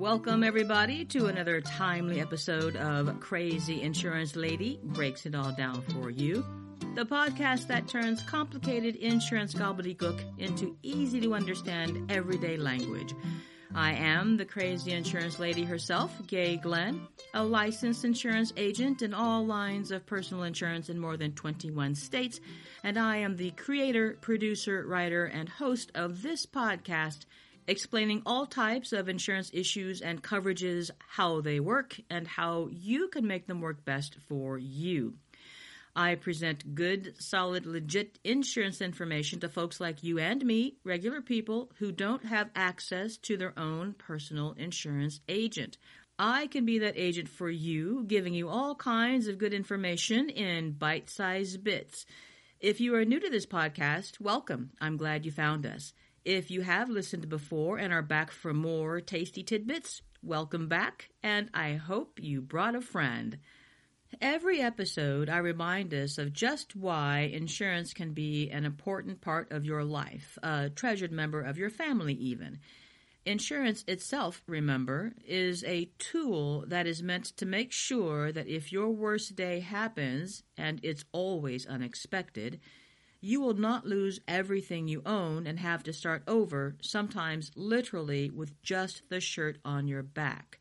Welcome, everybody, to another timely episode of Crazy Insurance Lady Breaks It All Down for You, the podcast that turns complicated insurance gobbledygook into easy to understand everyday language. I am the crazy insurance lady herself, Gay Glenn, a licensed insurance agent in all lines of personal insurance in more than 21 states, and I am the creator, producer, writer, and host of this podcast explaining all types of insurance issues and coverages, how they work, and how you can make them work best for you. I present good, solid, legit insurance information to folks like you and me, regular people who don't have access to their own personal insurance agent. I can be that agent for you, giving you all kinds of good information in bite sized bits. If you are new to this podcast, welcome. I'm glad you found us. If you have listened before and are back for more tasty tidbits, welcome back, and I hope you brought a friend. Every episode, I remind us of just why insurance can be an important part of your life, a treasured member of your family, even. Insurance itself, remember, is a tool that is meant to make sure that if your worst day happens, and it's always unexpected, you will not lose everything you own and have to start over, sometimes literally with just the shirt on your back.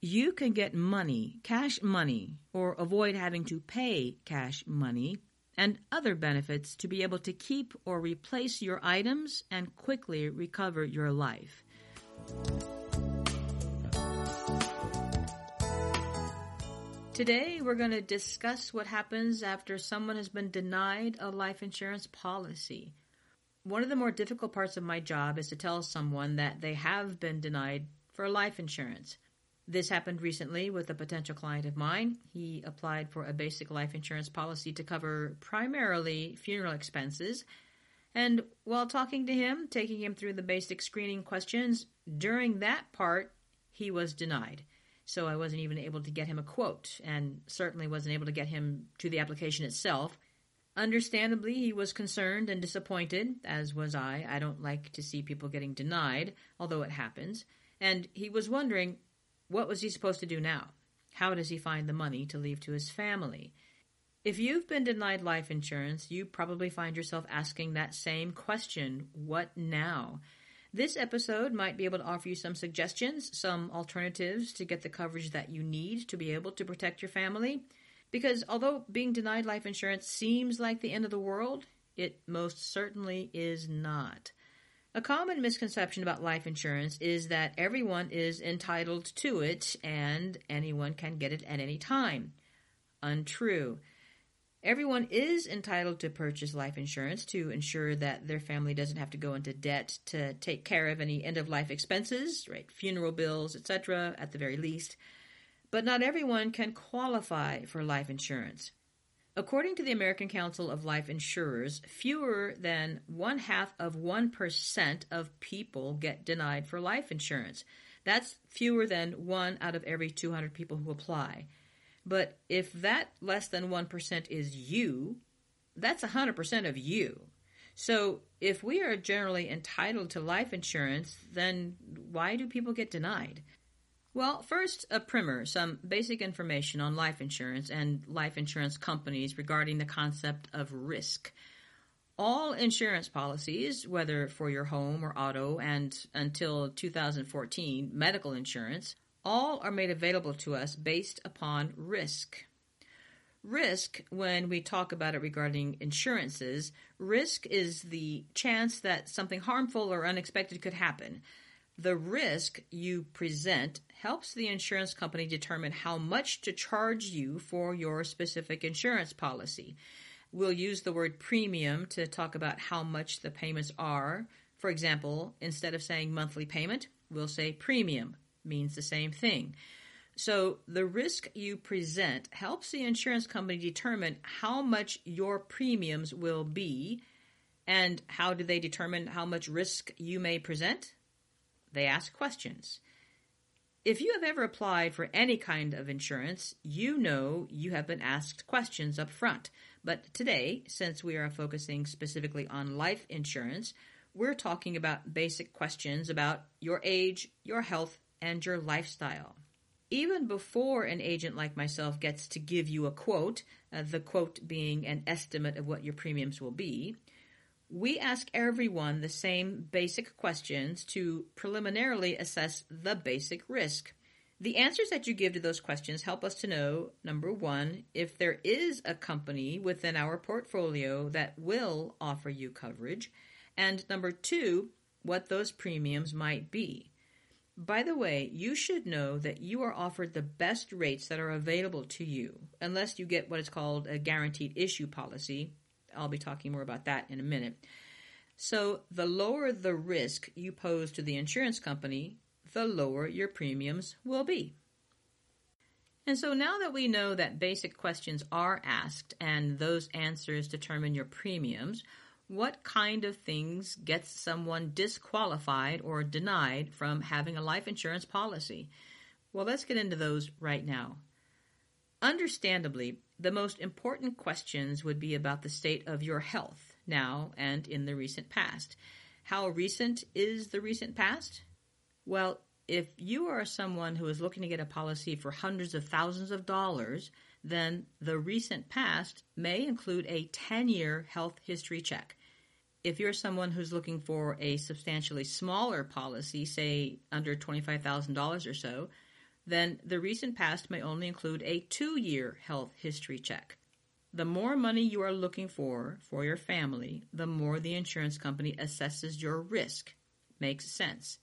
You can get money, cash money, or avoid having to pay cash money and other benefits to be able to keep or replace your items and quickly recover your life. Today, we're going to discuss what happens after someone has been denied a life insurance policy. One of the more difficult parts of my job is to tell someone that they have been denied for life insurance. This happened recently with a potential client of mine. He applied for a basic life insurance policy to cover primarily funeral expenses. And while talking to him, taking him through the basic screening questions, during that part, he was denied so I wasn't even able to get him a quote, and certainly wasn't able to get him to the application itself. Understandably, he was concerned and disappointed, as was I. I don't like to see people getting denied, although it happens. And he was wondering, what was he supposed to do now? How does he find the money to leave to his family? If you've been denied life insurance, you probably find yourself asking that same question what now? This episode might be able to offer you some suggestions, some alternatives to get the coverage that you need to be able to protect your family. Because although being denied life insurance seems like the end of the world, it most certainly is not. A common misconception about life insurance is that everyone is entitled to it and anyone can get it at any time. Untrue. Everyone is entitled to purchase life insurance to ensure that their family doesn't have to go into debt to take care of any end of life expenses, right? Funeral bills, etc., at the very least. But not everyone can qualify for life insurance. According to the American Council of Life Insurers, fewer than one half of 1% of people get denied for life insurance. That's fewer than one out of every 200 people who apply. But if that less than 1% is you, that's 100% of you. So if we are generally entitled to life insurance, then why do people get denied? Well, first, a primer, some basic information on life insurance and life insurance companies regarding the concept of risk. All insurance policies, whether for your home or auto and until 2014, medical insurance, all are made available to us based upon risk. Risk, when we talk about it regarding insurances, risk is the chance that something harmful or unexpected could happen. The risk you present helps the insurance company determine how much to charge you for your specific insurance policy. We'll use the word premium to talk about how much the payments are. For example, instead of saying monthly payment, we'll say premium means the same thing. So the risk you present helps the insurance company determine how much your premiums will be. And how do they determine how much risk you may present? They ask questions. If you have ever applied for any kind of insurance, you know you have been asked questions up front. But today, since we are focusing specifically on life insurance, we're talking about basic questions about your age, your health, and your lifestyle. Even before an agent like myself gets to give you a quote, uh, the quote being an estimate of what your premiums will be, we ask everyone the same basic questions to preliminarily assess the basic risk. The answers that you give to those questions help us to know number one, if there is a company within our portfolio that will offer you coverage, and number two, what those premiums might be. By the way, you should know that you are offered the best rates that are available to you, unless you get what is called a guaranteed issue policy. I'll be talking more about that in a minute. So, the lower the risk you pose to the insurance company, the lower your premiums will be. And so now that we know that basic questions are asked and those answers determine your premiums, what kind of things gets someone disqualified or denied from having a life insurance policy? Well, let's get into those right now. Understandably, the most important questions would be about the state of your health now and in the recent past. How recent is the recent past? Well, if you are someone who is looking to get a policy for hundreds of thousands of dollars, then the recent past may include a 10 year health history check. If you're someone who's looking for a substantially smaller policy, say under $25,000 or so, then the recent past may only include a two year health history check. The more money you are looking for for your family, the more the insurance company assesses your risk. Makes sense.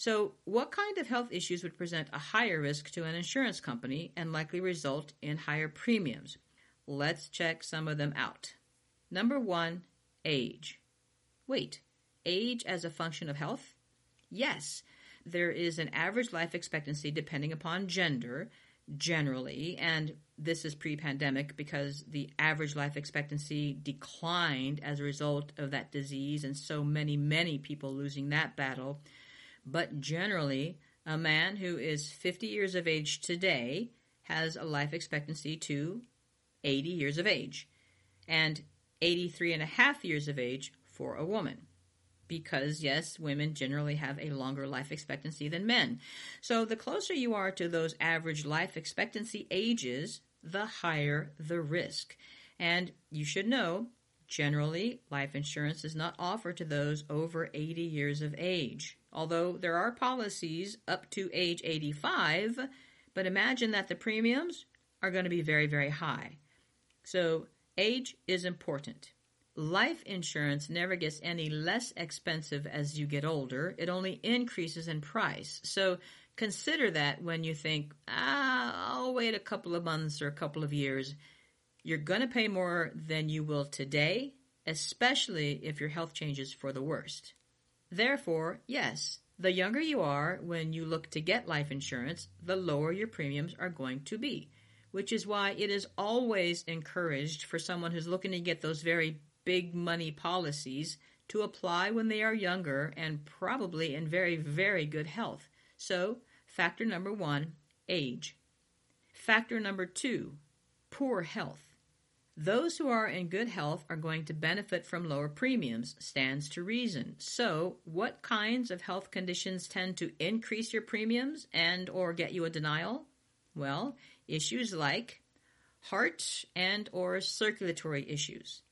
So, what kind of health issues would present a higher risk to an insurance company and likely result in higher premiums? Let's check some of them out. Number one, age. Wait, age as a function of health? Yes, there is an average life expectancy depending upon gender, generally, and this is pre pandemic because the average life expectancy declined as a result of that disease and so many, many people losing that battle but generally, a man who is 50 years of age today has a life expectancy to 80 years of age, and 83 and a half years of age for a woman. Because, yes, women generally have a longer life expectancy than men. So, the closer you are to those average life expectancy ages, the higher the risk. And you should know Generally, life insurance is not offered to those over 80 years of age, although there are policies up to age 85, but imagine that the premiums are going to be very, very high. So, age is important. Life insurance never gets any less expensive as you get older, it only increases in price. So, consider that when you think, ah, I'll wait a couple of months or a couple of years you're going to pay more than you will today, especially if your health changes for the worst. Therefore, yes, the younger you are when you look to get life insurance, the lower your premiums are going to be, which is why it is always encouraged for someone who's looking to get those very big money policies to apply when they are younger and probably in very, very good health. So, factor number one, age. Factor number two, poor health. Those who are in good health are going to benefit from lower premiums, stands to reason. So, what kinds of health conditions tend to increase your premiums and or get you a denial? Well, issues like heart and or circulatory issues,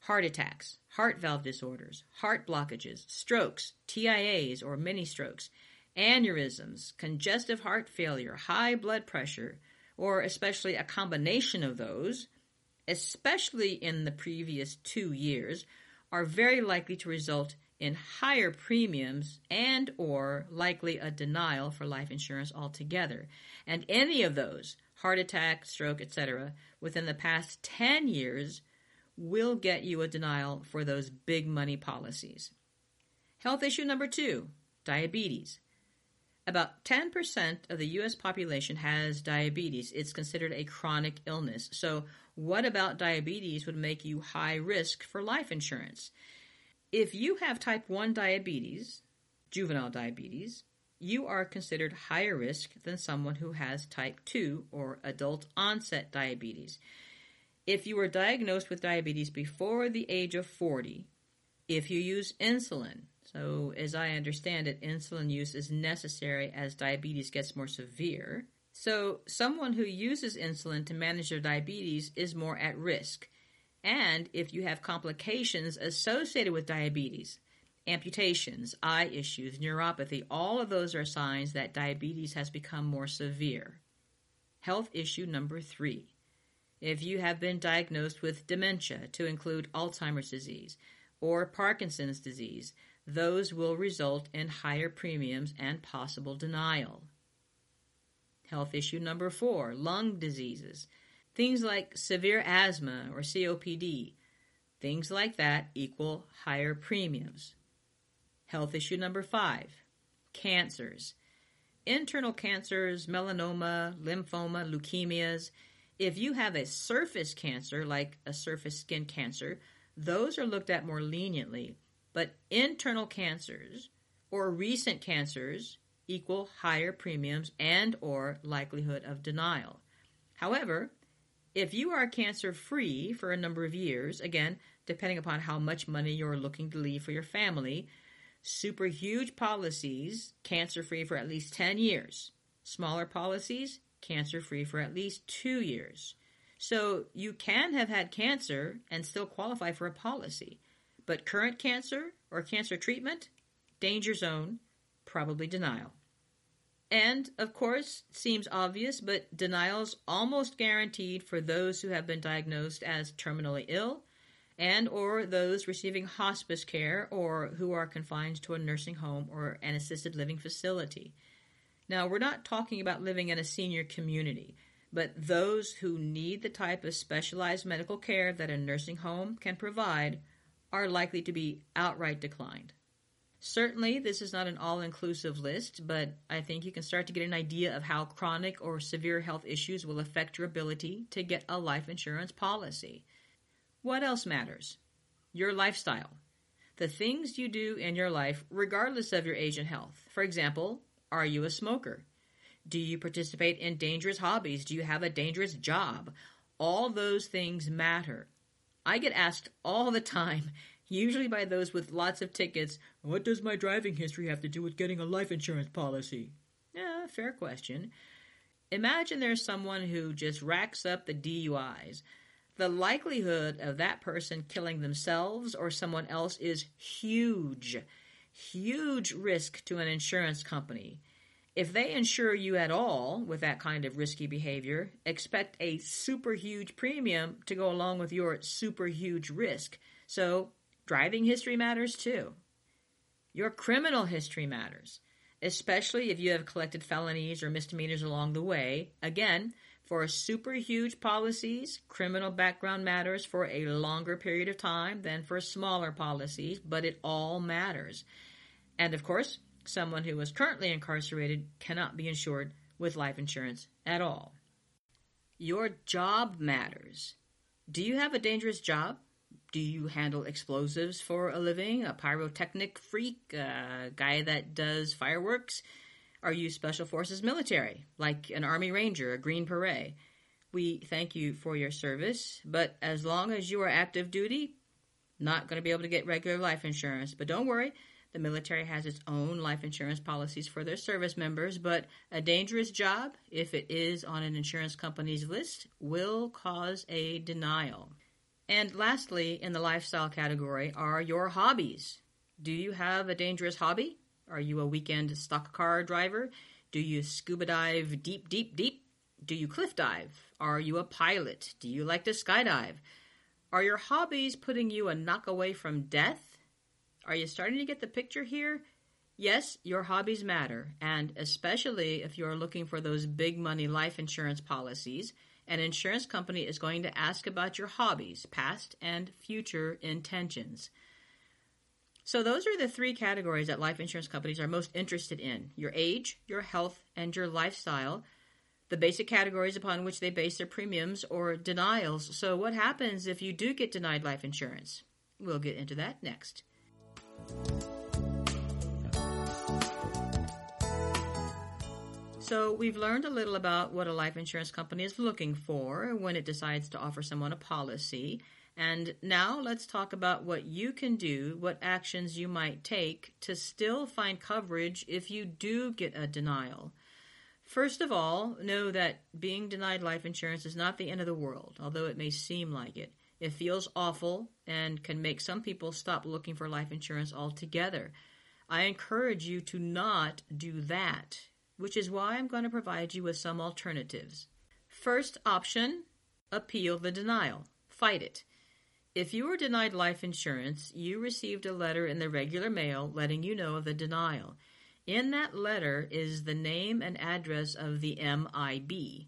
heart attacks, heart valve disorders, heart blockages, strokes, TIAs or mini strokes, aneurysms, congestive heart failure, high blood pressure, or especially a combination of those especially in the previous two years, are very likely to result in higher premiums and or likely a denial for life insurance altogether. And any of those, heart attack, stroke, etc., within the past 10 years will get you a denial for those big money policies. Health issue number 2, diabetes. About 10% of the US population has diabetes. It's considered a chronic illness. So, what about diabetes would make you high risk for life insurance? If you have type 1 diabetes, juvenile diabetes, you are considered higher risk than someone who has type 2 or adult onset diabetes. If you were diagnosed with diabetes before the age of 40, if you use insulin, So, as I understand it, insulin use is necessary as diabetes gets more severe. So, someone who uses insulin to manage their diabetes is more at risk. And if you have complications associated with diabetes, amputations, eye issues, neuropathy, all of those are signs that diabetes has become more severe. Health issue number three. If you have been diagnosed with dementia, to include Alzheimer's disease or Parkinson's disease, those will result in higher premiums and possible denial. Health issue number four lung diseases. Things like severe asthma or COPD, things like that equal higher premiums. Health issue number five cancers. Internal cancers, melanoma, lymphoma, leukemias. If you have a surface cancer, like a surface skin cancer, those are looked at more leniently. But internal cancers or recent cancers equal higher premiums and or likelihood of denial. However, if you are cancer free for a number of years, again, depending upon how much money you're looking to leave for your family, super huge policies, cancer free for at least 10 years. Smaller policies, cancer free for at least two years. So you can have had cancer and still qualify for a policy. But current cancer or cancer treatment, danger zone, probably denial. And, of course, seems obvious, but denial's almost guaranteed for those who have been diagnosed as terminally ill and or those receiving hospice care or who are confined to a nursing home or an assisted living facility. Now, we're not talking about living in a senior community, but those who need the type of specialized medical care that a nursing home can provide are likely to be outright declined. Certainly, this is not an all inclusive list, but I think you can start to get an idea of how chronic or severe health issues will affect your ability to get a life insurance policy. What else matters? Your lifestyle. The things you do in your life, regardless of your age and health. For example, are you a smoker? Do you participate in dangerous hobbies? Do you have a dangerous job? All those things matter. I get asked all the time usually by those with lots of tickets. What does my driving history have to do with getting a life insurance policy? Yeah, fair question. Imagine there's someone who just racks up the DUIs. The likelihood of that person killing themselves or someone else is huge. Huge risk to an insurance company. If they insure you at all with that kind of risky behavior, expect a super huge premium to go along with your super huge risk. So Driving history matters too. Your criminal history matters, especially if you have collected felonies or misdemeanors along the way. Again, for super huge policies, criminal background matters for a longer period of time than for smaller policies, but it all matters. And of course, someone who is currently incarcerated cannot be insured with life insurance at all. Your job matters. Do you have a dangerous job? Do you handle explosives for a living? A pyrotechnic freak? A guy that does fireworks? Are you Special Forces military, like an Army Ranger, a Green Beret? We thank you for your service, but as long as you are active duty, not going to be able to get regular life insurance. But don't worry, the military has its own life insurance policies for their service members, but a dangerous job, if it is on an insurance company's list, will cause a denial. And lastly, in the lifestyle category are your hobbies. Do you have a dangerous hobby? Are you a weekend stock car driver? Do you scuba dive deep, deep, deep? Do you cliff dive? Are you a pilot? Do you like to skydive? Are your hobbies putting you a knock away from death? Are you starting to get the picture here? Yes, your hobbies matter, and especially if you're looking for those big money life insurance policies an insurance company is going to ask about your hobbies, past and future intentions. So, those are the three categories that life insurance companies are most interested in your age, your health, and your lifestyle. The basic categories upon which they base their premiums or denials. So, what happens if you do get denied life insurance? We'll get into that next. So, we've learned a little about what a life insurance company is looking for when it decides to offer someone a policy. And now let's talk about what you can do, what actions you might take to still find coverage if you do get a denial. First of all, know that being denied life insurance is not the end of the world, although it may seem like it. It feels awful and can make some people stop looking for life insurance altogether. I encourage you to not do that, which is why I'm going to provide you with some alternatives. First option appeal the denial, fight it. If you were denied life insurance, you received a letter in the regular mail letting you know of the denial. In that letter is the name and address of the MIB.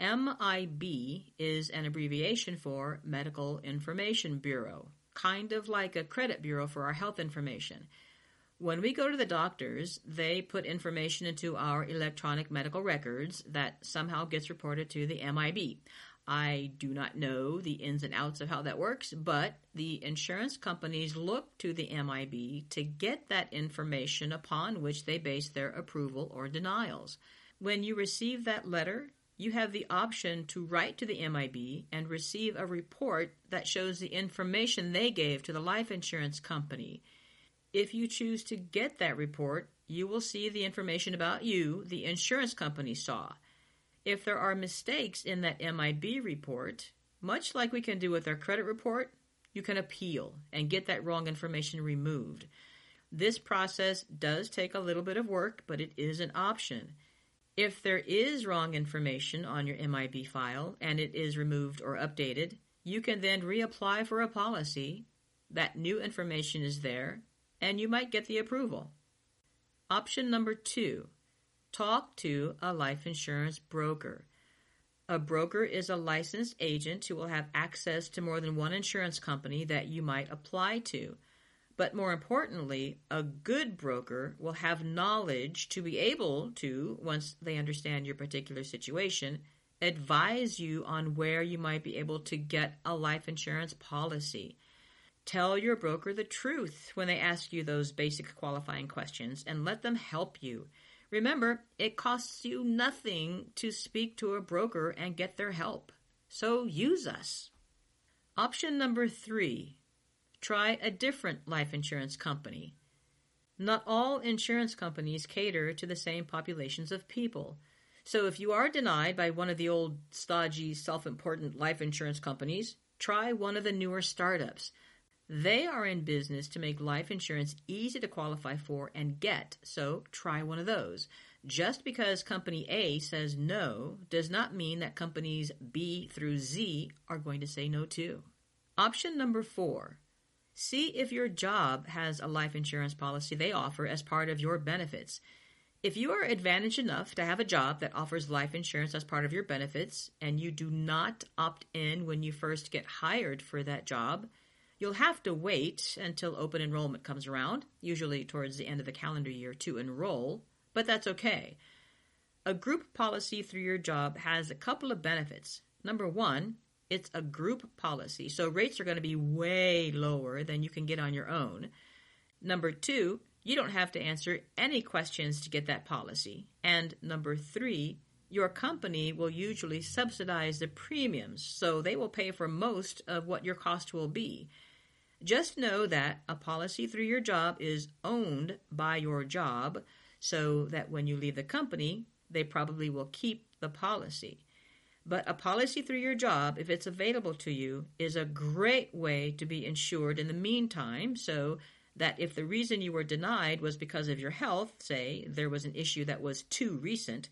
MIB is an abbreviation for Medical Information Bureau, kind of like a credit bureau for our health information. When we go to the doctors, they put information into our electronic medical records that somehow gets reported to the MIB. I do not know the ins and outs of how that works, but the insurance companies look to the MIB to get that information upon which they base their approval or denials. When you receive that letter, you have the option to write to the MIB and receive a report that shows the information they gave to the life insurance company. If you choose to get that report, you will see the information about you the insurance company saw. If there are mistakes in that MIB report, much like we can do with our credit report, you can appeal and get that wrong information removed. This process does take a little bit of work, but it is an option. If there is wrong information on your MIB file and it is removed or updated, you can then reapply for a policy. That new information is there, and you might get the approval. Option number two Talk to a life insurance broker. A broker is a licensed agent who will have access to more than one insurance company that you might apply to. But more importantly, a good broker will have knowledge to be able to, once they understand your particular situation, advise you on where you might be able to get a life insurance policy. Tell your broker the truth when they ask you those basic qualifying questions and let them help you. Remember, it costs you nothing to speak to a broker and get their help. So use us. Option number three try a different life insurance company. Not all insurance companies cater to the same populations of people. So if you are denied by one of the old, stodgy, self important life insurance companies, try one of the newer startups. They are in business to make life insurance easy to qualify for and get, so try one of those. Just because company A says no does not mean that companies B through Z are going to say no too. Option number four see if your job has a life insurance policy they offer as part of your benefits. If you are advantaged enough to have a job that offers life insurance as part of your benefits and you do not opt in when you first get hired for that job, You'll have to wait until open enrollment comes around, usually towards the end of the calendar year, to enroll, but that's okay. A group policy through your job has a couple of benefits. Number one, it's a group policy, so rates are going to be way lower than you can get on your own. Number two, you don't have to answer any questions to get that policy. And number three, your company will usually subsidize the premiums, so they will pay for most of what your cost will be. Just know that a policy through your job is owned by your job, so that when you leave the company, they probably will keep the policy. But a policy through your job, if it's available to you, is a great way to be insured in the meantime, so that if the reason you were denied was because of your health, say there was an issue that was too recent,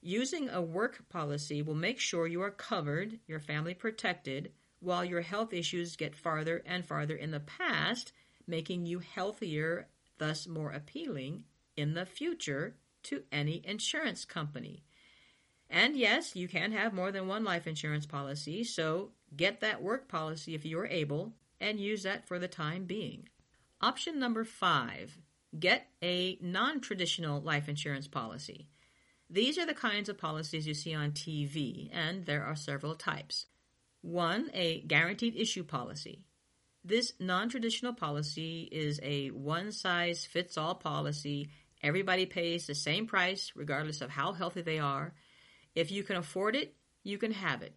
using a work policy will make sure you are covered, your family protected, while your health issues get farther and farther in the past, making you healthier, thus more appealing in the future to any insurance company. And yes, you can have more than one life insurance policy, so get that work policy if you are able and use that for the time being. Option number five get a non traditional life insurance policy. These are the kinds of policies you see on TV, and there are several types. One, a guaranteed issue policy. This non traditional policy is a one size fits all policy. Everybody pays the same price regardless of how healthy they are. If you can afford it, you can have it.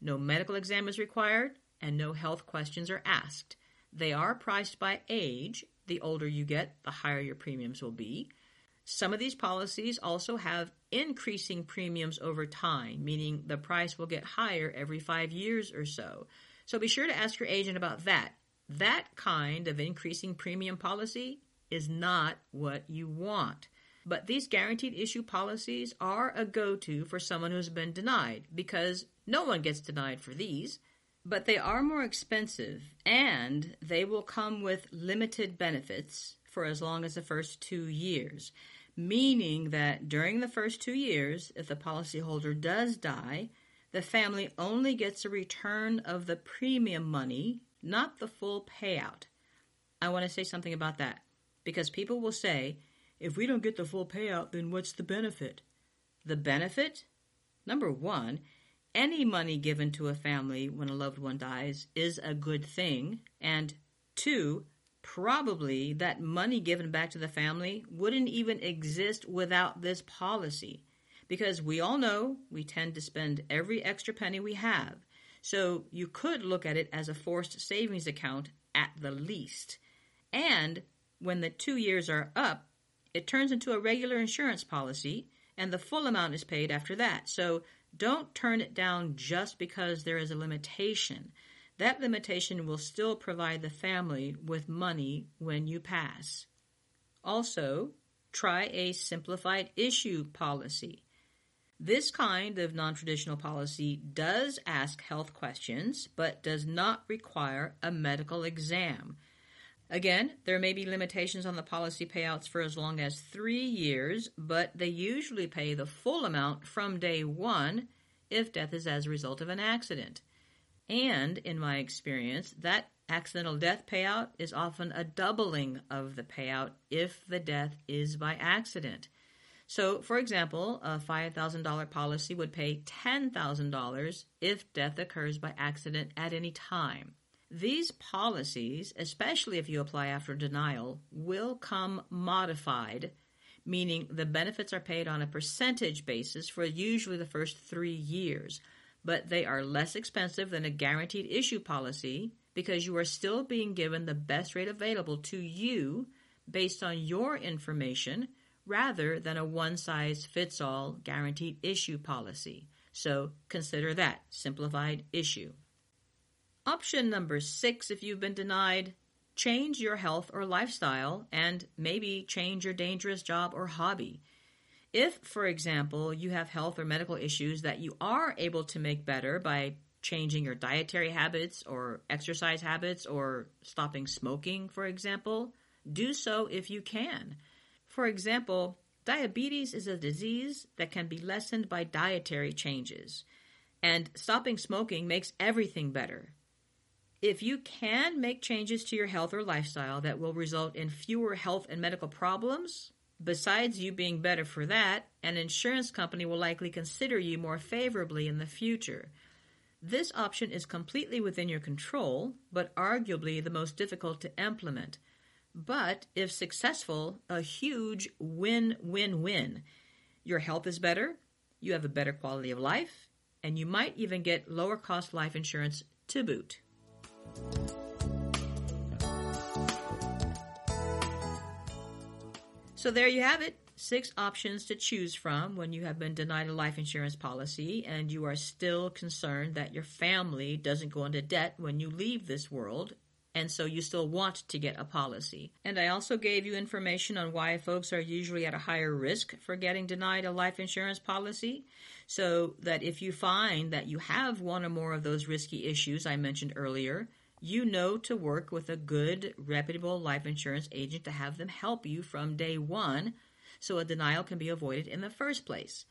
No medical exam is required, and no health questions are asked. They are priced by age. The older you get, the higher your premiums will be. Some of these policies also have increasing premiums over time, meaning the price will get higher every five years or so. So be sure to ask your agent about that. That kind of increasing premium policy is not what you want. But these guaranteed issue policies are a go to for someone who's been denied because no one gets denied for these. But they are more expensive and they will come with limited benefits for as long as the first two years, meaning that during the first two years, if the policyholder does die, the family only gets a return of the premium money, not the full payout. I want to say something about that because people will say, if we don't get the full payout, then what's the benefit? The benefit? Number one, any money given to a family when a loved one dies is a good thing. And two, probably that money given back to the family wouldn't even exist without this policy. Because we all know we tend to spend every extra penny we have. So you could look at it as a forced savings account at the least. And when the two years are up, it turns into a regular insurance policy, and the full amount is paid after that. So don't turn it down just because there is a limitation. That limitation will still provide the family with money when you pass. Also, try a simplified issue policy. This kind of non traditional policy does ask health questions, but does not require a medical exam. Again, there may be limitations on the policy payouts for as long as three years, but they usually pay the full amount from day one if death is as a result of an accident. And in my experience, that accidental death payout is often a doubling of the payout if the death is by accident. So, for example, a $5,000 policy would pay $10,000 if death occurs by accident at any time. These policies, especially if you apply after denial, will come modified, meaning the benefits are paid on a percentage basis for usually the first three years, but they are less expensive than a guaranteed issue policy because you are still being given the best rate available to you based on your information rather than a one size fits all guaranteed issue policy. So consider that simplified issue. Option number six, if you've been denied, change your health or lifestyle and maybe change your dangerous job or hobby. If, for example, you have health or medical issues that you are able to make better by changing your dietary habits or exercise habits or stopping smoking, for example, do so if you can. For example, diabetes is a disease that can be lessened by dietary changes, and stopping smoking makes everything better. If you can make changes to your health or lifestyle that will result in fewer health and medical problems, besides you being better for that, an insurance company will likely consider you more favorably in the future. This option is completely within your control, but arguably the most difficult to implement. But if successful, a huge win win win. Your health is better, you have a better quality of life, and you might even get lower cost life insurance to boot. So there you have it. Six options to choose from when you have been denied a life insurance policy and you are still concerned that your family doesn't go into debt when you leave this world and so you still want to get a policy. And I also gave you information on why folks are usually at a higher risk for getting denied a life insurance policy, so that if you find that you have one or more of those risky issues I mentioned earlier, you know to work with a good, reputable life insurance agent to have them help you from day one so a denial can be avoided in the first place.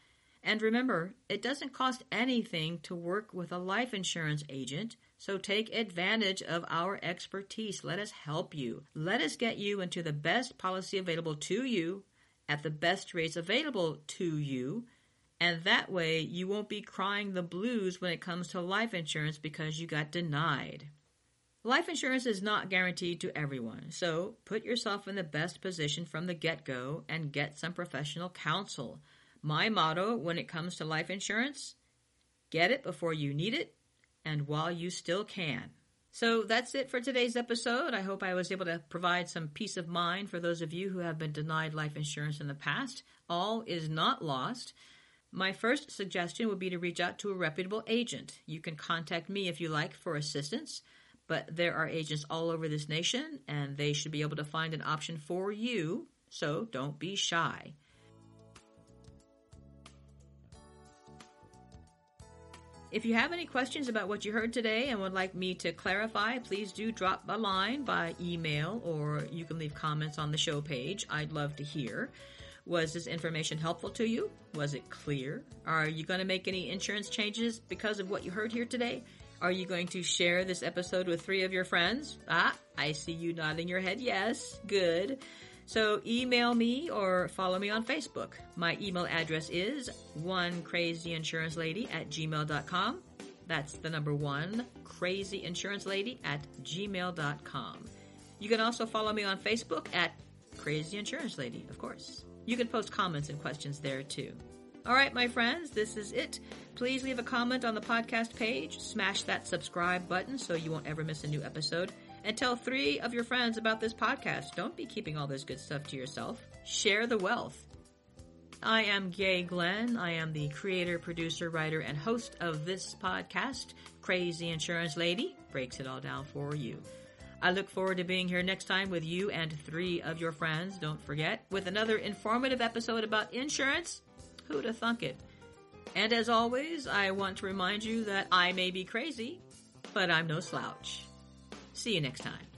And remember, it doesn't cost anything to work with a life insurance agent, so take advantage of our expertise. Let us help you. Let us get you into the best policy available to you at the best rates available to you. And that way, you won't be crying the blues when it comes to life insurance because you got denied. Life insurance is not guaranteed to everyone, so put yourself in the best position from the get go and get some professional counsel. My motto when it comes to life insurance get it before you need it and while you still can. So that's it for today's episode. I hope I was able to provide some peace of mind for those of you who have been denied life insurance in the past. All is not lost. My first suggestion would be to reach out to a reputable agent. You can contact me if you like for assistance, but there are agents all over this nation and they should be able to find an option for you, so don't be shy. If you have any questions about what you heard today and would like me to clarify, please do drop a line by email or you can leave comments on the show page. I'd love to hear. Was this information helpful to you? Was it clear? Are you going to make any insurance changes because of what you heard here today? Are you going to share this episode with three of your friends? Ah, I see you nodding your head yes. Good. So email me or follow me on Facebook. My email address is one crazy insurance lady at gmail.com. That's the number one crazy insurance lady at gmail.com. You can also follow me on Facebook at Crazy Insurance Lady, of course. You can post comments and questions there too. All right, my friends, this is it. Please leave a comment on the podcast page, smash that subscribe button so you won't ever miss a new episode and tell three of your friends about this podcast. Don't be keeping all this good stuff to yourself. Share the wealth. I am Gay Glenn. I am the creator, producer, writer, and host of this podcast, Crazy Insurance Lady breaks it all down for you. I look forward to being here next time with you and three of your friends, don't forget, with another informative episode about insurance. Who'd have thunk it? And as always, I want to remind you that I may be crazy, but I'm no slouch. See you next time.